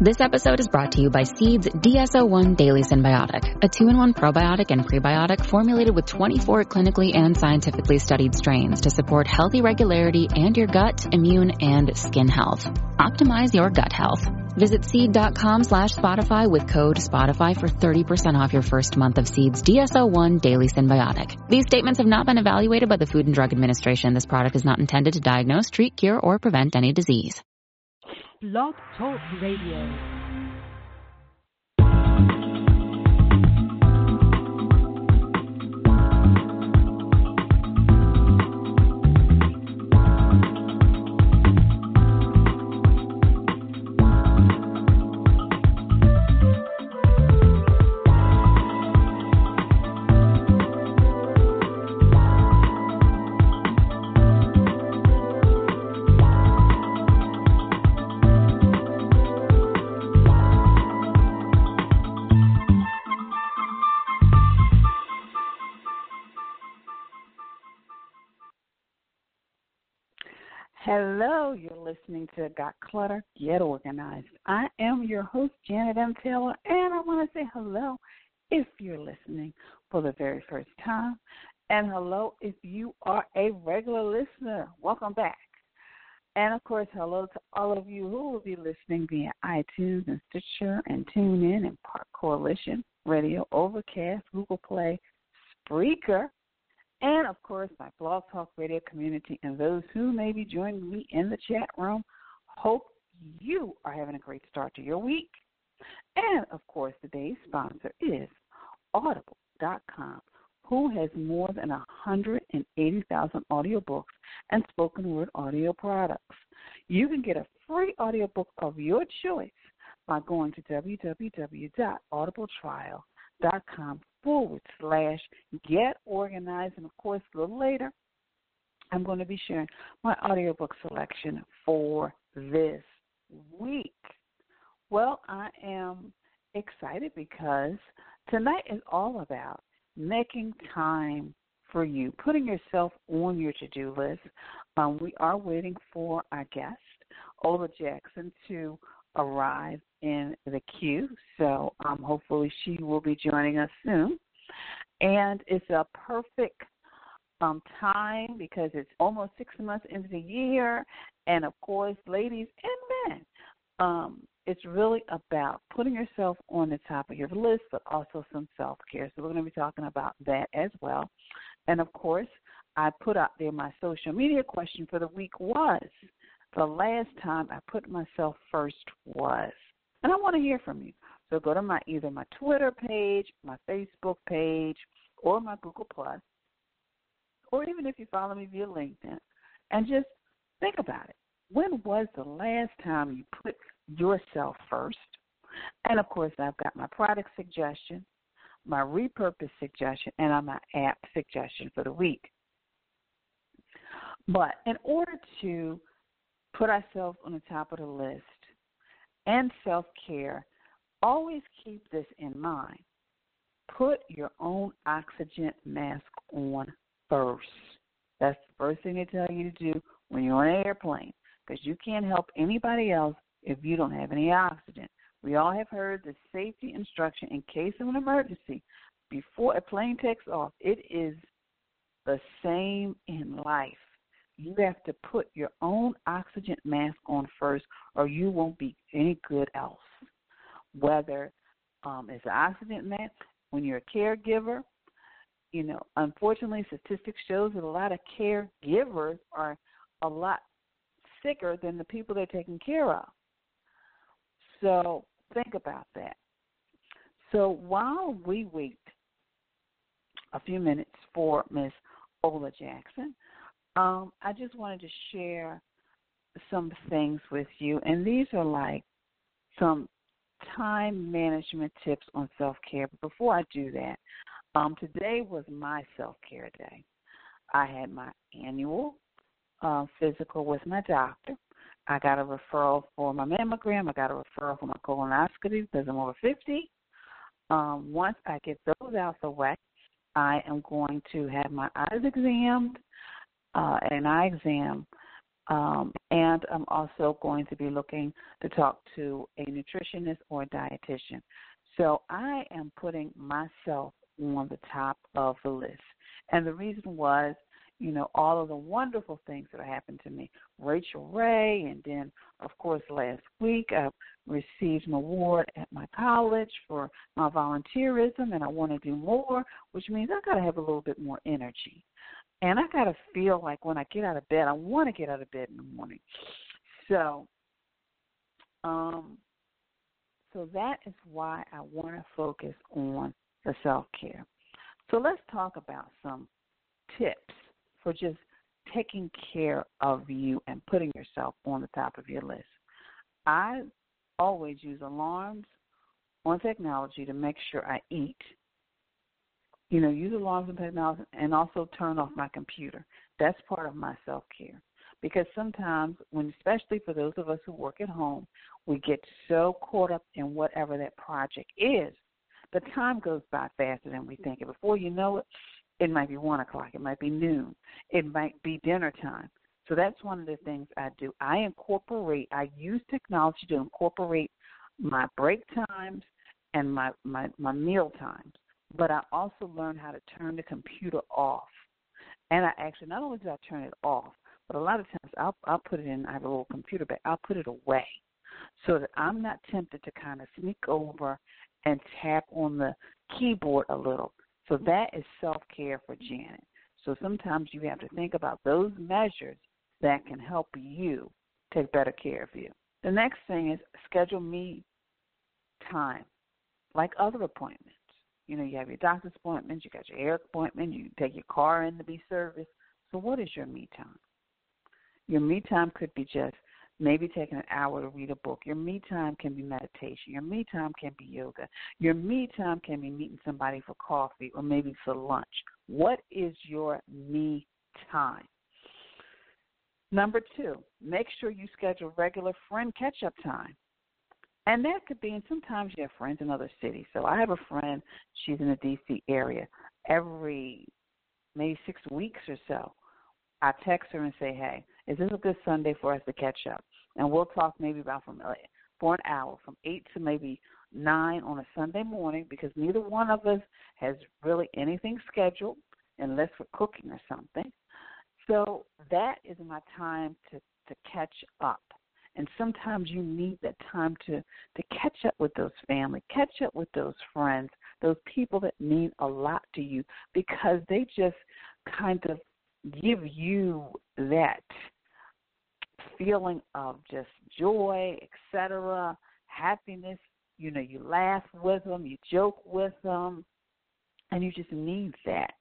This episode is brought to you by Seed's DS-01 Daily Synbiotic, a two-in-one probiotic and prebiotic formulated with 24 clinically and scientifically studied strains to support healthy regularity and your gut, immune, and skin health. Optimize your gut health. Visit seed.com slash Spotify with code Spotify for 30% off your first month of Seed's DS-01 Daily Synbiotic. These statements have not been evaluated by the Food and Drug Administration. This product is not intended to diagnose, treat, cure, or prevent any disease. Blog Talk Radio. Hello, you're listening to Got Clutter, Get Organized. I am your host, Janet M. Taylor, and I want to say hello if you're listening for the very first time, and hello if you are a regular listener. Welcome back. And of course, hello to all of you who will be listening via iTunes and Stitcher and TuneIn and Park Coalition Radio, Overcast, Google Play, Spreaker, and of course my Blog Talk Radio community and those who may be joining me in the chat room. Hope you are having a great start to your week. And of course, today's sponsor is Audible.com, who has more than 180,000 audiobooks and spoken word audio products. You can get a free audiobook of your choice by going to www.audibletrial.com forward slash get organized. And of course, a little later, I'm going to be sharing my audiobook selection for this week. Well, I am excited because tonight is all about making time for you, putting yourself on your to do list. Um, we are waiting for our guest, Ola Jackson, to arrive in the queue. So um, hopefully she will be joining us soon. And it's a perfect um, time because it's almost six months into the year. And of course, ladies and men, um, it's really about putting yourself on the top of your list, but also some self care. So we're going to be talking about that as well. And of course, I put out there my social media question for the week was the last time I put myself first was. And I want to hear from you. So go to my either my Twitter page, my Facebook page, or my Google Plus, or even if you follow me via LinkedIn, and just think about it. When was the last time you put yourself first? And of course, I've got my product suggestion, my repurpose suggestion, and my app suggestion for the week. But in order to put ourselves on the top of the list and self care, always keep this in mind. Put your own oxygen mask on first. That's the first thing they tell you to do when you're on an airplane because you can't help anybody else if you don't have any oxygen. We all have heard the safety instruction in case of an emergency before a plane takes off. It is the same in life you have to put your own oxygen mask on first, or you won't be any good else. Whether um, it's an oxygen mask, when you're a caregiver, you know, unfortunately, statistics shows that a lot of caregivers are a lot sicker than the people they're taking care of. So think about that. So while we wait a few minutes for Miss Ola Jackson, um, I just wanted to share some things with you, and these are like some time management tips on self care. But before I do that, um, today was my self care day. I had my annual uh, physical with my doctor. I got a referral for my mammogram. I got a referral for my colonoscopy because I'm over 50. Um, once I get those out the way, I am going to have my eyes examined uh, an eye exam Um, and I'm also going to be looking to talk to a nutritionist or a dietitian. So I am putting myself on the top of the list. And the reason was, you know, all of the wonderful things that happened to me. Rachael Ray, and then, of course, last week I received an award at my college for my volunteerism, and I want to do more, which means I got to have a little bit more energy. And I got to feel like when I get out of bed, I want to get out of bed in the morning. So, um, so that is why I want to focus on the self care. So let's talk about some tips for just taking care of you and putting yourself on the top of your list. I always use alarms on technology to make sure I eat you know, use alarms and technology and also turn off my computer. That's part of my self care. Because sometimes when especially for those of us who work at home, we get so caught up in whatever that project is. The time goes by faster than we think. And before you know it, it might be one o'clock, it might be noon, it might be dinner time. So that's one of the things I do. I incorporate I use technology to incorporate my break times and my, my, my meal times but I also learned how to turn the computer off. And I actually not only do I turn it off, but a lot of times I'll I'll put it in. I have a little computer bag. I'll put it away, so that I'm not tempted to kind of sneak over and tap on the keyboard a little. So that is self care for Janet. So sometimes you have to think about those measures that can help you take better care of you. The next thing is schedule me time, like other appointments. You know, you have your doctor's appointments, you got your hair appointment, you take your car in to be serviced. So, what is your me time? Your me time could be just maybe taking an hour to read a book. Your me time can be meditation. Your me time can be yoga. Your me time can be meeting somebody for coffee or maybe for lunch. What is your me time? Number two, make sure you schedule regular friend catch up time. And that could be, and sometimes you have friends in other cities. So I have a friend, she's in the D.C. area. Every maybe six weeks or so, I text her and say, hey, is this a good Sunday for us to catch up? And we'll talk maybe about from for an hour, from eight to maybe nine on a Sunday morning, because neither one of us has really anything scheduled unless we're cooking or something. So that is my time to to catch up and sometimes you need that time to to catch up with those family catch up with those friends those people that mean a lot to you because they just kind of give you that feeling of just joy etc happiness. You know you laugh with them you joke with them and you just need that.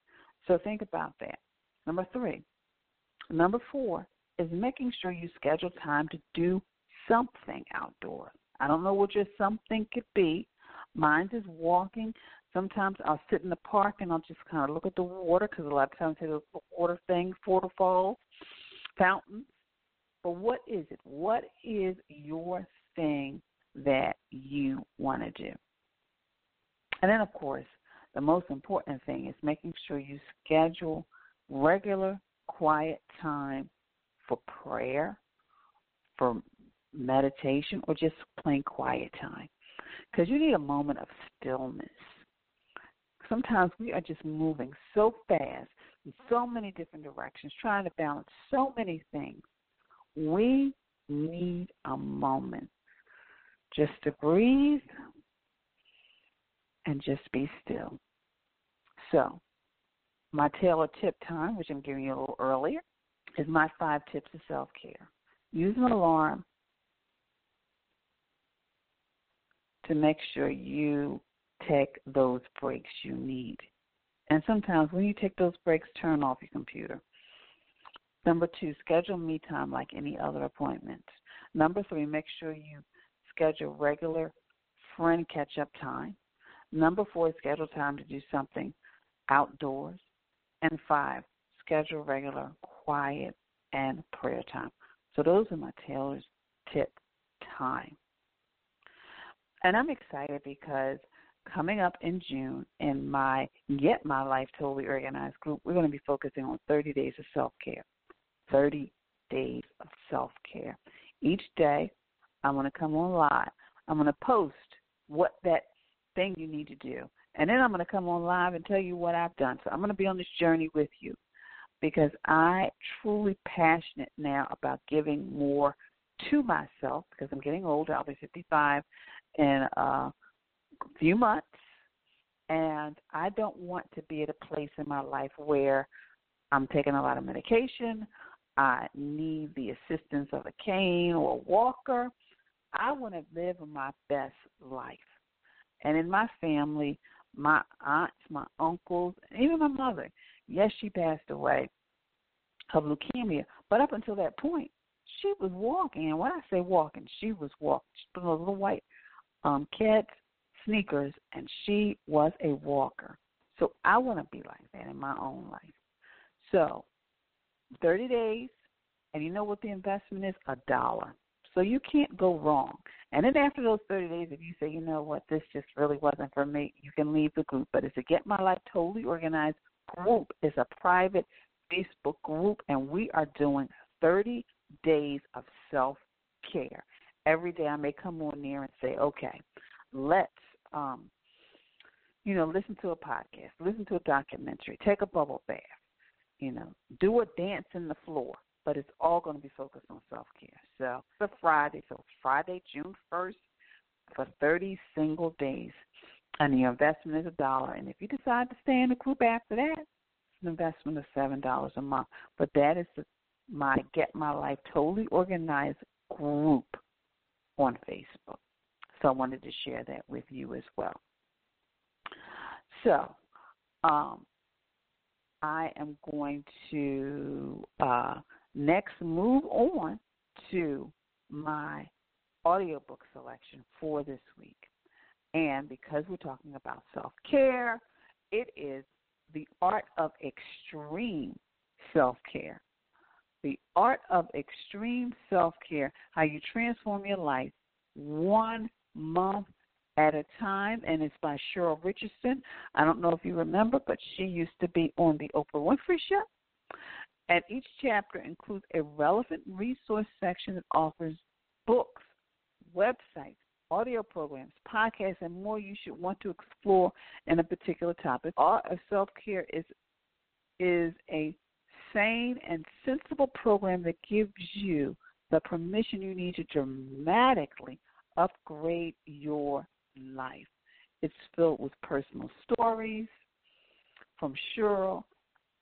So think about that. Number three. Number four is making sure you schedule time to do something outdoors. I don't know what your something could be. Mine is walking. Sometimes I'll sit in the park and I'll just kind of look at the water because a lot of times have water things, waterfalls, fountains. But what is it? What is your thing that you want to do? And then, of course, the most important thing is making sure you schedule regular quiet time for prayer, for meditation, or just plain quiet time. Because you need a moment of stillness. Sometimes we are just moving so fast in so many different directions, trying to balance so many things. We need a moment just to breathe and just be still. So, my tailored tip time, which I'm giving you a little earlier, is my five tips of self care. Use an alarm to make sure you take those breaks you need. And sometimes when you take those breaks, turn off your computer. Number two, schedule me time like any other appointment. Number three, make sure you schedule regular friend catch up time. Number four, schedule time to do something outdoors. And five, schedule regular quiet and prayer time. So those are my Taylor's tip time. And I'm excited because coming up in June in my Get My Life Totally Organized group, we're going to be focusing on 30 days of self care. 30 days of self care. Each day, I'm going to come on live. I'm going to post what that thing you need to do. And then I'm going to come on live and tell you what I've done. So I'm going to be on this journey with you because I truly passionate now about giving more to myself because I'm getting older. I'll be 55 in a few months. And I don't want to be at a place in my life where I'm taking a lot of medication. I need the assistance of a cane or a walker. I want to live my best life. And in my family, my aunts, my uncles, even my mother. Yes, she passed away of leukemia, but up until that point, she was walking. And when I say walking, she was walking. She put on little white um Keds sneakers, and she was a walker. So I want to be like that in my own life. So, 30 days, and you know what the investment is? A dollar. So you can't go wrong. And then after those 30 days, if you say, you know what, this just really wasn't for me, you can leave the group. But it's a Get My Life Totally Organized group. is a private Facebook group, and we are doing 30 days of self care. Every day I may come on there and say, okay, let's, um, you know, listen to a podcast, listen to a documentary, take a bubble bath, you know, do a dance in the floor but it's all going to be focused on self care. So it's a Friday, so it's Friday, June first, for thirty single days, and the investment is a dollar. And if you decide to stay in the group after that, it's an investment of seven dollars a month. But that is the, my Get My Life Totally Organized group on Facebook. So I wanted to share that with you as well. So, um, I am going to uh, Next, move on to my audiobook selection for this week. And because we're talking about self care, it is The Art of Extreme Self Care. The Art of Extreme Self Care, how you transform your life one month at a time, and it's by Cheryl Richardson. I don't know if you remember, but she used to be on the Oprah Winfrey Show. And each chapter includes a relevant resource section that offers books, websites, audio programs, podcasts, and more you should want to explore in a particular topic. Art of Self Care is is a sane and sensible program that gives you the permission you need to dramatically upgrade your life. It's filled with personal stories from Cheryl,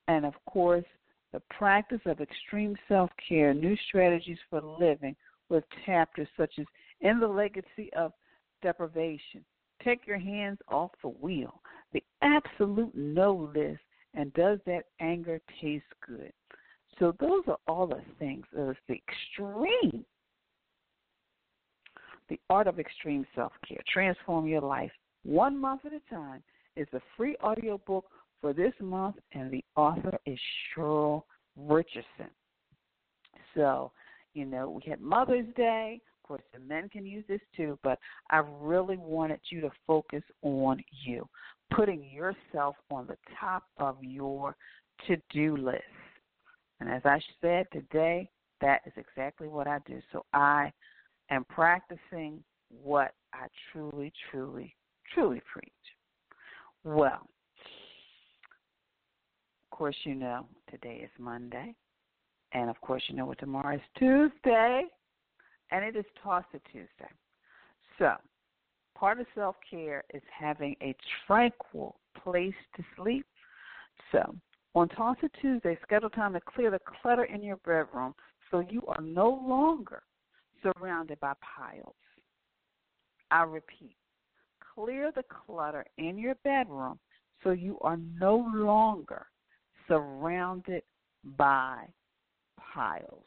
and of course, the practice of extreme self care, new strategies for living, with chapters such as In the Legacy of Deprivation, Take Your Hands Off the Wheel, The Absolute No List, and Does That Anger Taste Good? So, those are all the things. There's the extreme, the art of extreme self care. Transform your life one month at a time is a free audio book for this month, and the author is Cheryl Richardson. So, you know, we had Mother's Day. Course, the men can use this too, but I really wanted you to focus on you, putting yourself on the top of your to do list. And as I said today, that is exactly what I do. So I am practicing what I truly, truly, truly preach. Well, of course, you know today is Monday. And of course, you know what tomorrow is Tuesday. And it is Toss It Tuesday. So, part of self care is having a tranquil place to sleep. So, on Toss It Tuesday, schedule time to clear the clutter in your bedroom so you are no longer surrounded by piles. I repeat, clear the clutter in your bedroom so you are no longer surrounded by piles.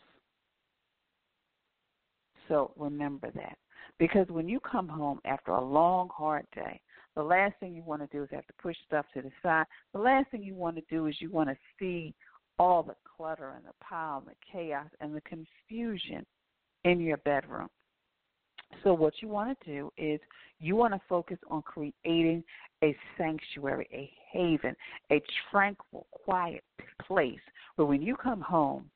So remember that. Because when you come home after a long, hard day, the last thing you want to do is have to push stuff to the side. The last thing you want to do is you want to see all the clutter and the pile and the chaos and the confusion in your bedroom. So, what you want to do is you want to focus on creating a sanctuary, a haven, a tranquil, quiet place where when you come home,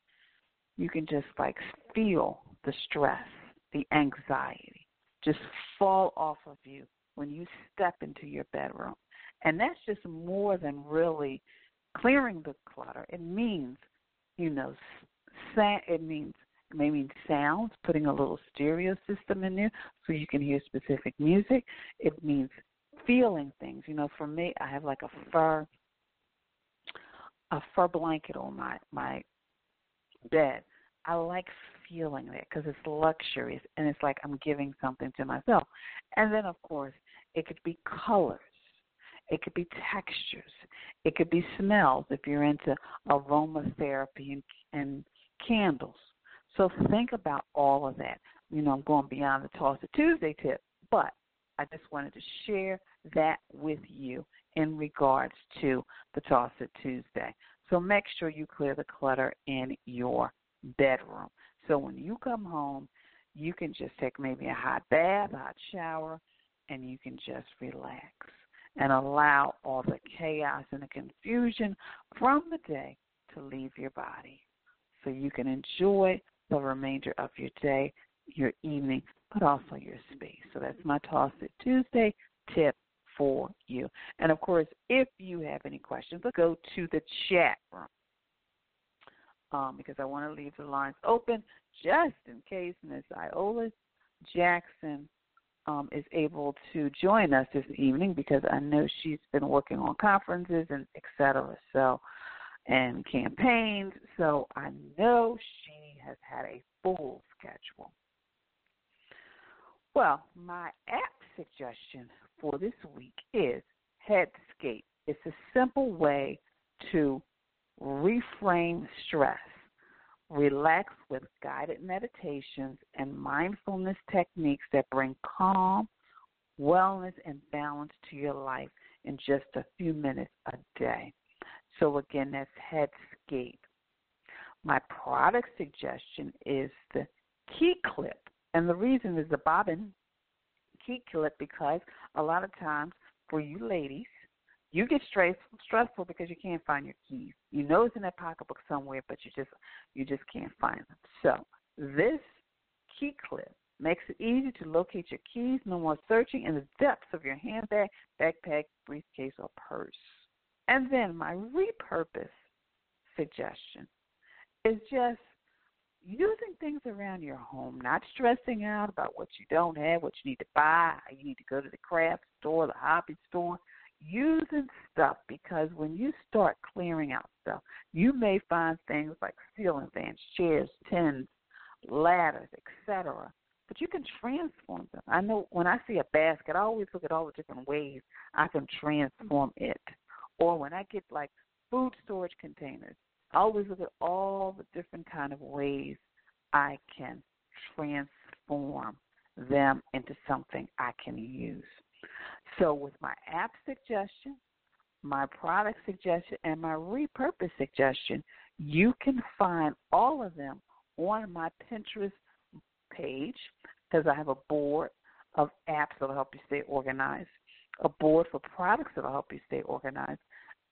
you can just like feel the stress, the anxiety just fall off of you when you step into your bedroom. And that's just more than really clearing the clutter. It means, you know, it means it may mean sounds, putting a little stereo system in there so you can hear specific music. It means feeling things. You know, for me, I have like a fur a fur blanket on my my bed. I like feeling because it's luxurious and it's like I'm giving something to myself. And then, of course, it could be colors, it could be textures, it could be smells if you're into aromatherapy and, and candles. So think about all of that. You know, I'm going beyond the Toss It Tuesday tip, but I just wanted to share that with you in regards to the Toss It Tuesday. So make sure you clear the clutter in your bedroom. So when you come home, you can just take maybe a hot bath, a hot shower, and you can just relax and allow all the chaos and the confusion from the day to leave your body so you can enjoy the remainder of your day, your evening, but also your space. So that's my Toss It Tuesday tip for you. And of course, if you have any questions, go to the chat room. Um, because I want to leave the lines open just in case Ms. Iola Jackson um, is able to join us this evening because I know she's been working on conferences and et cetera. So, and campaigns. So I know she has had a full schedule. Well, my app suggestion for this week is Headscape. It's a simple way to reframe stress Relax with guided meditations and mindfulness techniques that bring calm, wellness, and balance to your life in just a few minutes a day. So, again, that's Headscape. My product suggestion is the Key Clip. And the reason is the bobbin key clip because a lot of times for you ladies, you get stress, stressful because you can't find your keys. You know it's in that pocketbook somewhere, but you just you just can't find them. So this key clip makes it easy to locate your keys. No more searching in the depths of your handbag, backpack, briefcase, or purse. And then my repurpose suggestion is just using things around your home, not stressing out about what you don't have, what you need to buy, you need to go to the craft store, the hobby store using stuff because when you start clearing out stuff, you may find things like ceiling fans, chairs, tins, ladders, etc. But you can transform them. I know when I see a basket, I always look at all the different ways I can transform it. Or when I get like food storage containers, I always look at all the different kind of ways I can transform them into something I can use. So, with my app suggestion, my product suggestion, and my repurpose suggestion, you can find all of them on my Pinterest page because I have a board of apps that will help you stay organized, a board for products that will help you stay organized,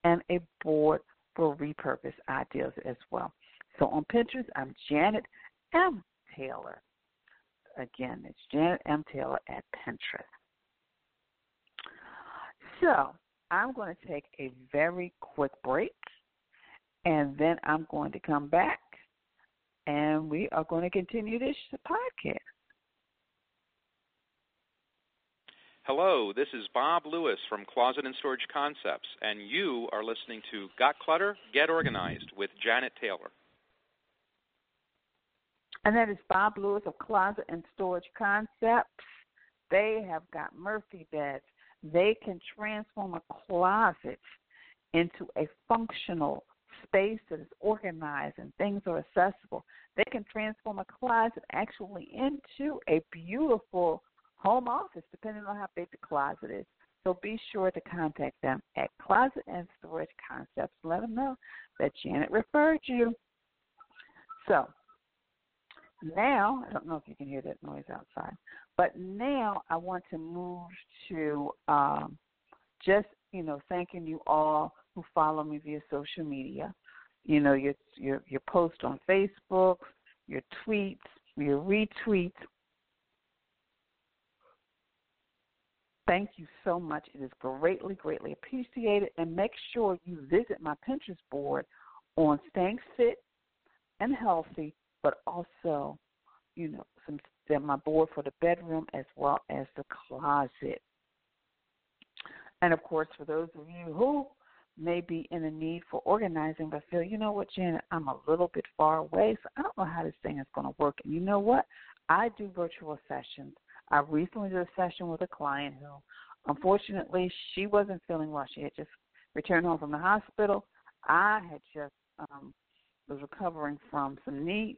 and a board for repurpose ideas as well. So on Pinterest, I'm Janet M. Taylor. Again, it's Janet M. Taylor at Pinterest. So I'm going to take a very quick break, and then I'm going to come back, and we are going to continue this podcast. Hello, this is Bob Lewis from Closet and Storage Concepts, and you are listening to Got Clutter, Get Organized with Janet Taylor. And that is Bob Lewis of Closet and Storage Concepts. They have got Murphy beds, they can transform a closet into a functional space that is organized and things are accessible. They can transform a closet actually into a beautiful home office, depending on how big the closet is. So be sure to contact them at Closet and Storage Concepts. Let them know that Janet referred you. So now, I don't know if you can hear that noise outside, but now I want to move to um, just, you know, thanking you all who follow me via social media. You know, your your your post on Facebook, your tweets, your retweets. Thank you so much. It is greatly, greatly appreciated. And make sure you visit my Pinterest board on staying fit and healthy, but also, you know, some that my board for the bedroom as well as the closet. And of course, for those of you who may be in a need for organizing, but feel, you know what, Janet, I'm a little bit far away, so I don't know how this thing is going to work. And you know what? I do virtual sessions. I recently did a session with a client who, unfortunately, she wasn't feeling well. She had just returned home from the hospital. I had just um, was recovering from some knee.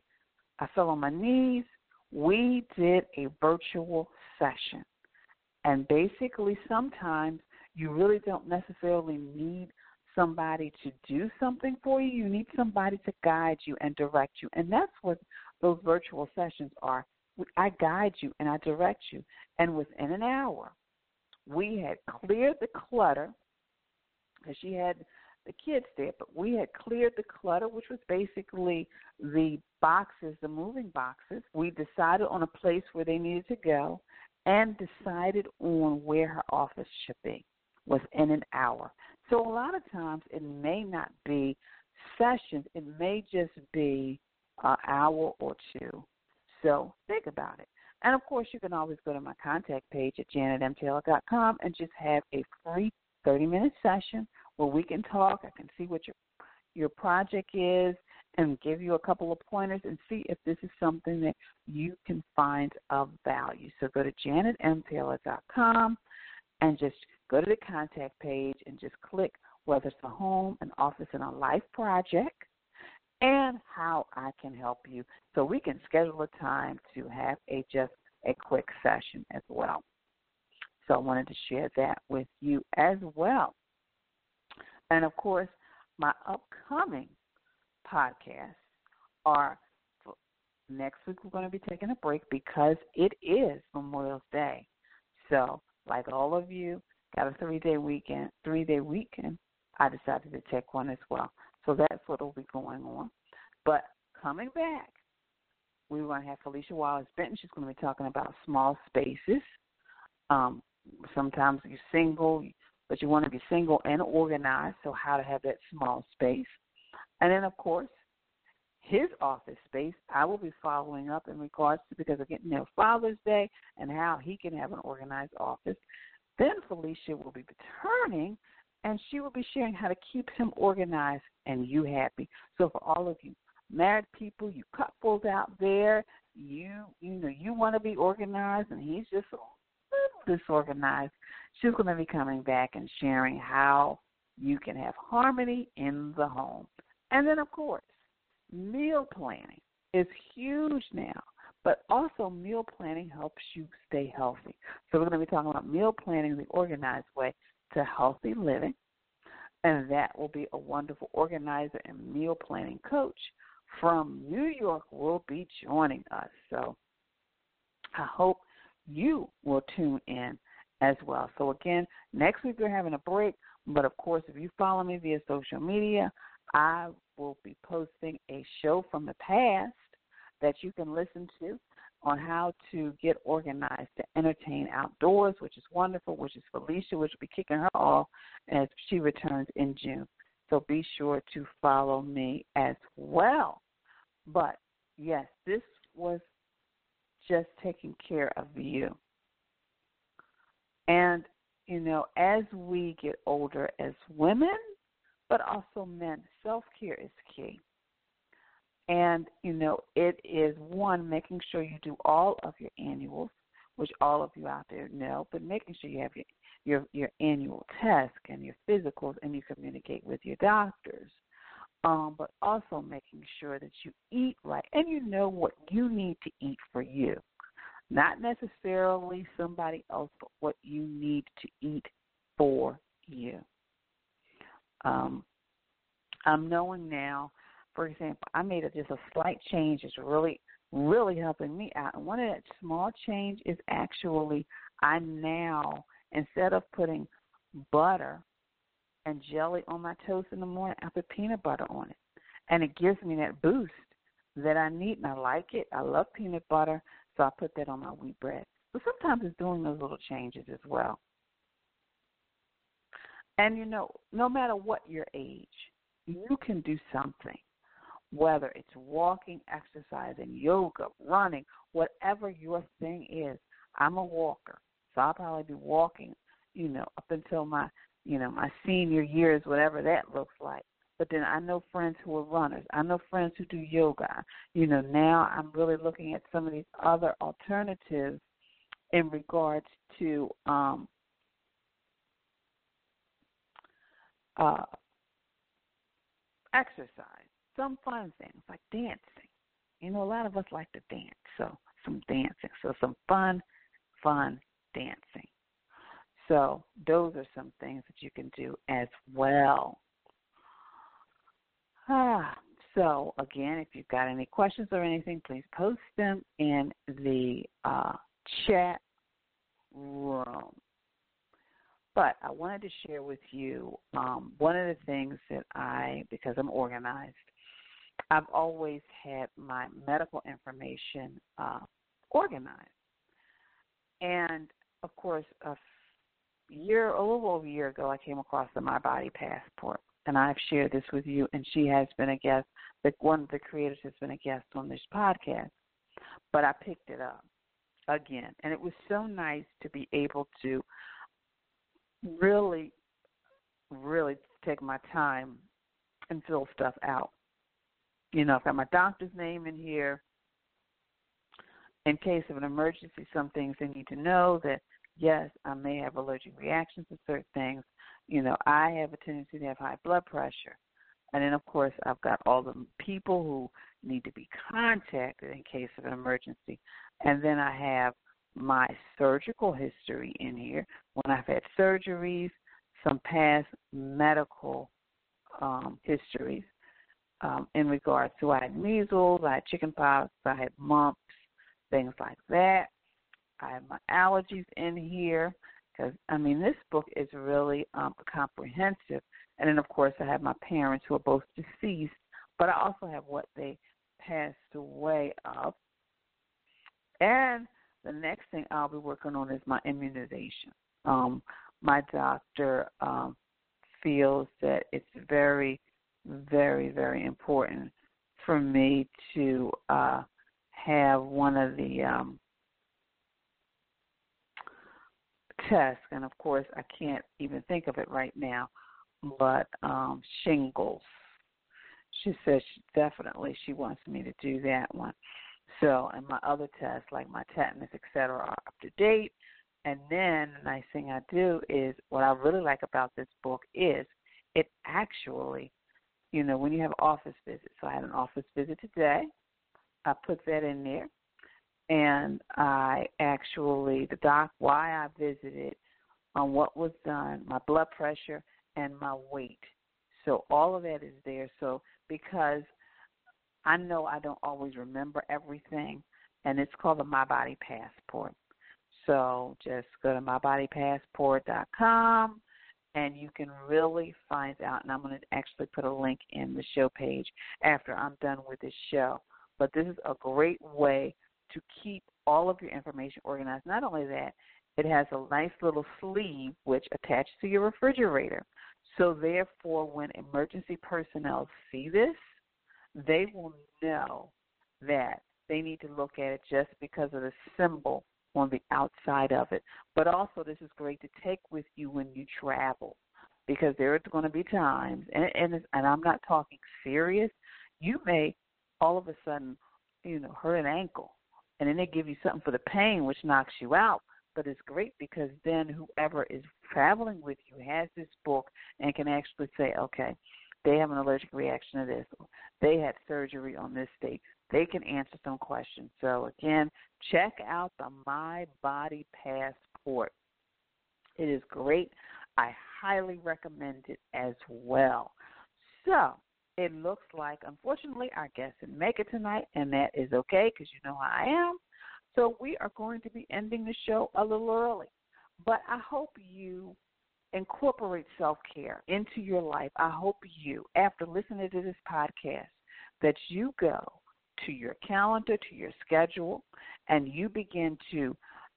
I fell on my knees. We did a virtual session, and basically, sometimes you really don't necessarily need somebody to do something for you. You need somebody to guide you and direct you. And that's what those virtual sessions are. I guide you and I direct you. And within an hour, we had cleared the clutter because she had the kids did, but we had cleared the clutter, which was basically the boxes, the moving boxes. We decided on a place where they needed to go and decided on where her office should be within an hour. So a lot of times it may not be sessions, it may just be an hour or two. So think about it. And of course, you can always go to my contact page at janetmtaylor.com and just have a free 30 minute session where we can talk. I can see what your your project is and give you a couple of pointers and see if this is something that you can find of value. So go to janetmtaylor.com and just go to the contact page and just click whether it's a home, an office, and a life project, and how I can help you. So we can schedule a time to have a just a quick session as well. So I wanted to share that with you as well. And of course, my upcoming podcasts are next week we're going to be taking a break because it is Memorial Day. So, like all of you, got a three day weekend, three day weekend, I decided to take one as well. So that's what will be going on. But coming back, we want to have Felicia Wallace Benton. She's going to be talking about small spaces. Um, sometimes you're single, but you want to be single and organized, so how to have that small space. And then, of course, his office space, I will be following up in regards to because again, you know, Father's Day and how he can have an organized office. Then Felicia will be returning and she will be sharing how to keep him organized and you happy. So for all of you married people, you couples out there, you you know you want to be organized and he's just disorganized. She's going to be coming back and sharing how you can have harmony in the home. And then of course, meal planning is huge now. But also, meal planning helps you stay healthy. So, we're going to be talking about meal planning the organized way to healthy living. And that will be a wonderful organizer and meal planning coach from New York will be joining us. So, I hope you will tune in as well. So, again, next week we're having a break. But of course, if you follow me via social media, I will be posting a show from the past that you can listen to on how to get organized to entertain outdoors, which is wonderful, which is Felicia, which will be kicking her off as she returns in June. So be sure to follow me as well. But yes, this was just taking care of you. And, you know, as we get older as women, but also men, self care is key. And, you know, it is one, making sure you do all of your annuals, which all of you out there know, but making sure you have your your, your annual test and your physicals and you communicate with your doctors. Um, but also making sure that you eat right and you know what you need to eat for you. Not necessarily somebody else, but what you need to eat for you. Um, I'm knowing now for example, I made a, just a slight change. It's really, really helping me out. And one of that small change is actually I now instead of putting butter and jelly on my toast in the morning, I put peanut butter on it, and it gives me that boost that I need, and I like it. I love peanut butter, so I put that on my wheat bread. So sometimes it's doing those little changes as well. And you know, no matter what your age, you can do something. Whether it's walking, exercising, yoga, running, whatever your thing is. I'm a walker, so I'll probably be walking, you know, up until my, you know, my senior years, whatever that looks like. But then I know friends who are runners. I know friends who do yoga. You know, now I'm really looking at some of these other alternatives in regards to um, uh, exercise. Some fun things like dancing. You know, a lot of us like to dance, so some dancing. So some fun, fun dancing. So those are some things that you can do as well. Ah, so again, if you've got any questions or anything, please post them in the uh, chat room. But I wanted to share with you um, one of the things that I, because I'm organized, I've always had my medical information uh, organized. And of course, a year, a little over a year ago, I came across the My Body Passport and I've shared this with you, and she has been a guest. The one of the creators has been a guest on this podcast, but I picked it up again, and it was so nice to be able to really, really take my time and fill stuff out. You know, I've got my doctor's name in here. In case of an emergency, some things they need to know that yes, I may have allergic reactions to certain things, you know, I have a tendency to have high blood pressure. And then, of course, I've got all the people who need to be contacted in case of an emergency. And then I have my surgical history in here when I've had surgeries, some past medical um, histories um, in regards to I had measles, I had chickenpox, I had mumps, things like that. I have my allergies in here. Because I mean, this book is really um, comprehensive. And then, of course, I have my parents who are both deceased, but I also have what they passed away of. And the next thing I'll be working on is my immunization. Um, my doctor um, feels that it's very, very, very important for me to uh, have one of the um, test, and of course I can't even think of it right now, but um, shingles. She says she, definitely she wants me to do that one. So, and my other tests like my tetanus, et cetera, are up to date. And then the nice thing I do is what I really like about this book is it actually, you know, when you have office visits. So I had an office visit today. I put that in there and I actually the doc why I visited on what was done, my blood pressure and my weight. So all of that is there. So because I know I don't always remember everything and it's called the My Body Passport. So just go to mybodypassport.com and you can really find out. And I'm going to actually put a link in the show page after I'm done with this show. But this is a great way to keep all of your information organized. Not only that, it has a nice little sleeve which attaches to your refrigerator. So therefore, when emergency personnel see this, they will know that they need to look at it just because of the symbol on the outside of it. But also, this is great to take with you when you travel because there are going to be times, and and, and I'm not talking serious. You may all of a sudden, you know, hurt an ankle and then they give you something for the pain, which knocks you out. But it's great because then whoever is traveling with you has this book and can actually say, okay, they have an allergic reaction to this. They had surgery on this date. They can answer some questions. So again, check out the My Body Passport. It is great. I highly recommend it as well. So it looks like, unfortunately, our guest didn't make it tonight, and that is okay because you know how I am. So we are going to be ending the show a little early. But I hope you incorporate self care into your life. I hope you, after listening to this podcast, that you go to your calendar, to your schedule, and you begin to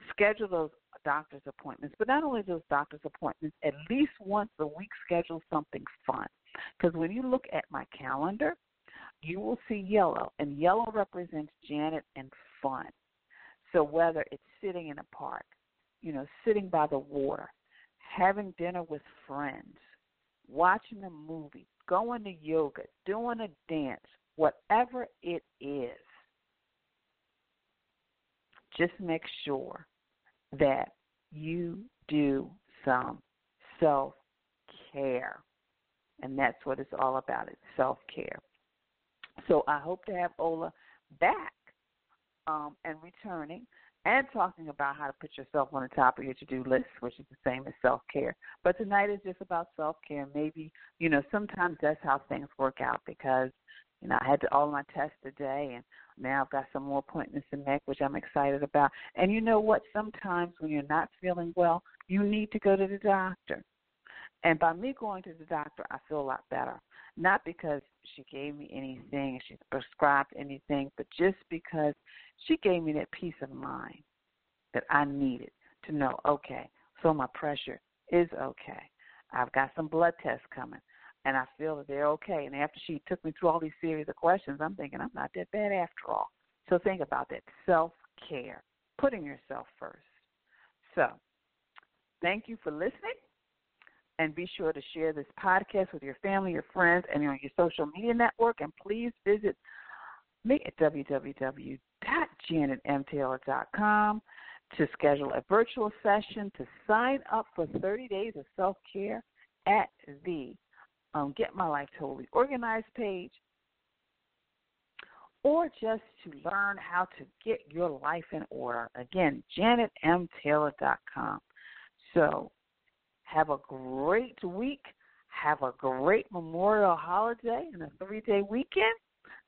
schedule those doctor's appointments. But not only those doctor's appointments, at least once a week, schedule something fun. Because when you look at my calendar, you will see yellow, and yellow represents Janet and fun. So whether it's sitting in a park, you know, sitting by the water, having dinner with friends, watching a movie, going to yoga, doing a dance, whatever it is, just make sure that you do some self care. And that's what it's all about. It's self care. So I hope to have Ola back um, and returning and talking about how to put yourself on the top of your to do list, which is the same as self care. But tonight is just about self care. Maybe, you know, sometimes that's how things work out because, you know, I had all my tests today and now I've got some more appointments to make, which I'm excited about. And you know what? Sometimes when you're not feeling well, you need to go to the doctor. And by me going to the doctor, I feel a lot better. Not because she gave me anything, she prescribed anything, but just because she gave me that peace of mind that I needed to know, okay, so my pressure is okay. I've got some blood tests coming and I feel that they're okay. And after she took me through all these series of questions, I'm thinking I'm not that bad after all. So think about that self care, putting yourself first. So, thank you for listening. And be sure to share this podcast with your family, your friends, and on your social media network. And please visit me at www.janetmtaylor.com to schedule a virtual session to sign up for 30 days of self care at the um, Get My Life Totally Organized page, or just to learn how to get your life in order. Again, janetmtaylor.com. So, have a great week. Have a great Memorial holiday and a three day weekend.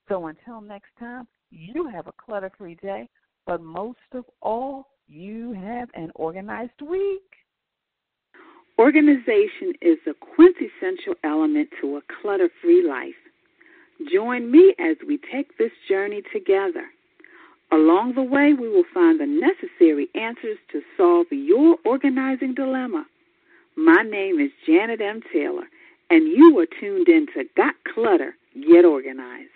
So, until next time, you have a clutter free day, but most of all, you have an organized week. Organization is a quintessential element to a clutter free life. Join me as we take this journey together. Along the way, we will find the necessary answers to solve your organizing dilemma. My name is Janet M. Taylor, and you are tuned in to Got Clutter, Get Organized.